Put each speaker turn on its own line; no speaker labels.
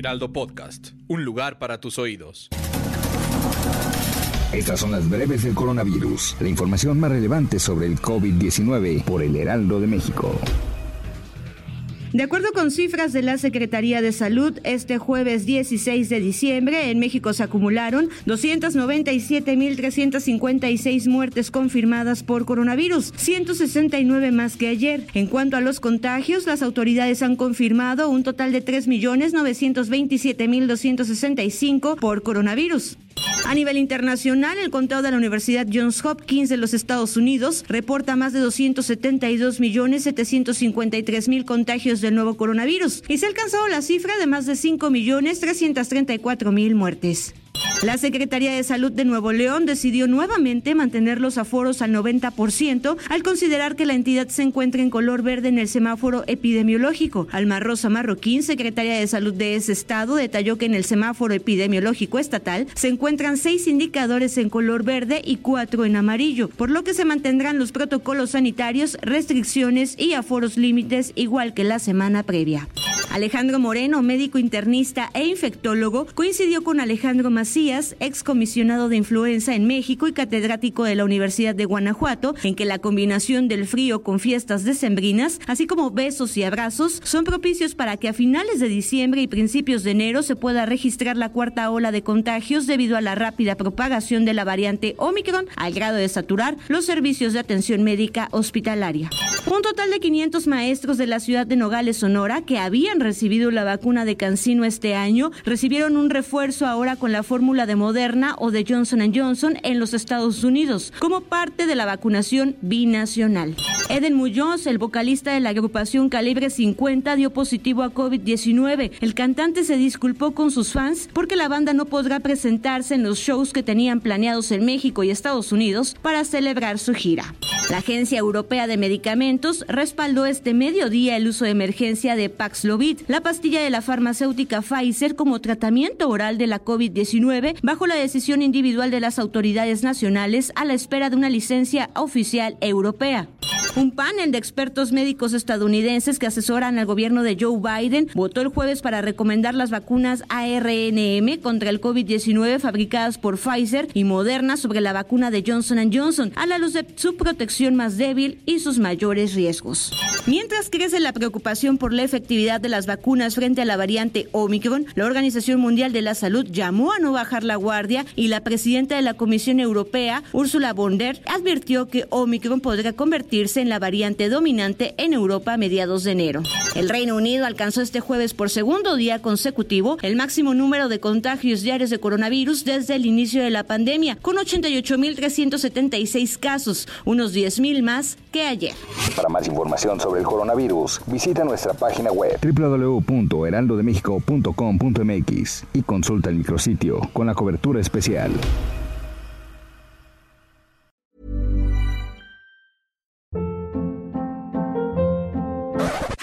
Heraldo Podcast, un lugar para tus oídos.
Estas son las breves del coronavirus, la información más relevante sobre el COVID-19 por el Heraldo de México.
De acuerdo con cifras de la Secretaría de Salud, este jueves 16 de diciembre en México se acumularon 297.356 muertes confirmadas por coronavirus, 169 más que ayer. En cuanto a los contagios, las autoridades han confirmado un total de 3.927.265 por coronavirus. A nivel internacional, el conteo de la Universidad Johns Hopkins de los Estados Unidos reporta más de 272.753.000 contagios del nuevo coronavirus y se ha alcanzado la cifra de más de 5.334.000 muertes. La Secretaría de Salud de Nuevo León decidió nuevamente mantener los aforos al 90% al considerar que la entidad se encuentra en color verde en el semáforo epidemiológico. Alma Rosa Marroquín, secretaria de Salud de ese estado, detalló que en el semáforo epidemiológico estatal se encuentran seis indicadores en color verde y cuatro en amarillo, por lo que se mantendrán los protocolos sanitarios, restricciones y aforos límites igual que la semana previa. Alejandro Moreno, médico internista e infectólogo, coincidió con Alejandro Macías, ex comisionado de influenza en México y catedrático de la Universidad de Guanajuato, en que la combinación del frío con fiestas decembrinas, así como besos y abrazos, son propicios para que a finales de diciembre y principios de enero se pueda registrar la cuarta ola de contagios debido a la rápida propagación de la variante Omicron al grado de saturar los servicios de atención médica hospitalaria. Un total de 500 maestros de la ciudad de Nogales, Sonora, que habían recibido la vacuna de Cancino este año, recibieron un refuerzo ahora con la fórmula de Moderna o de Johnson Johnson en los Estados Unidos, como parte de la vacunación binacional. Eden Muñoz, el vocalista de la agrupación Calibre 50, dio positivo a COVID-19. El cantante se disculpó con sus fans porque la banda no podrá presentarse en los shows que tenían planeados en México y Estados Unidos para celebrar su gira. La Agencia Europea de Medicamentos respaldó este mediodía el uso de emergencia de Paxlovid, la pastilla de la farmacéutica Pfizer como tratamiento oral de la COVID-19 bajo la decisión individual de las autoridades nacionales a la espera de una licencia oficial europea. Un panel de expertos médicos estadounidenses que asesoran al gobierno de Joe Biden votó el jueves para recomendar las vacunas ARNM contra el COVID-19 fabricadas por Pfizer y Moderna sobre la vacuna de Johnson Johnson, a la luz de su protección más débil y sus mayores riesgos. Mientras crece la preocupación por la efectividad de las vacunas frente a la variante Omicron, la Organización Mundial de la Salud llamó a no bajar la guardia y la presidenta de la Comisión Europea, Ursula von der, advirtió que Omicron podría convertirse en la variante dominante en Europa a mediados de enero. El Reino Unido alcanzó este jueves por segundo día consecutivo el máximo número de contagios diarios de coronavirus desde el inicio de la pandemia, con 88.376 casos, unos 10.000 más que ayer.
Para más información sobre el coronavirus, visita nuestra página web www.heraldodemexico.com.mx y consulta el micrositio con la cobertura especial.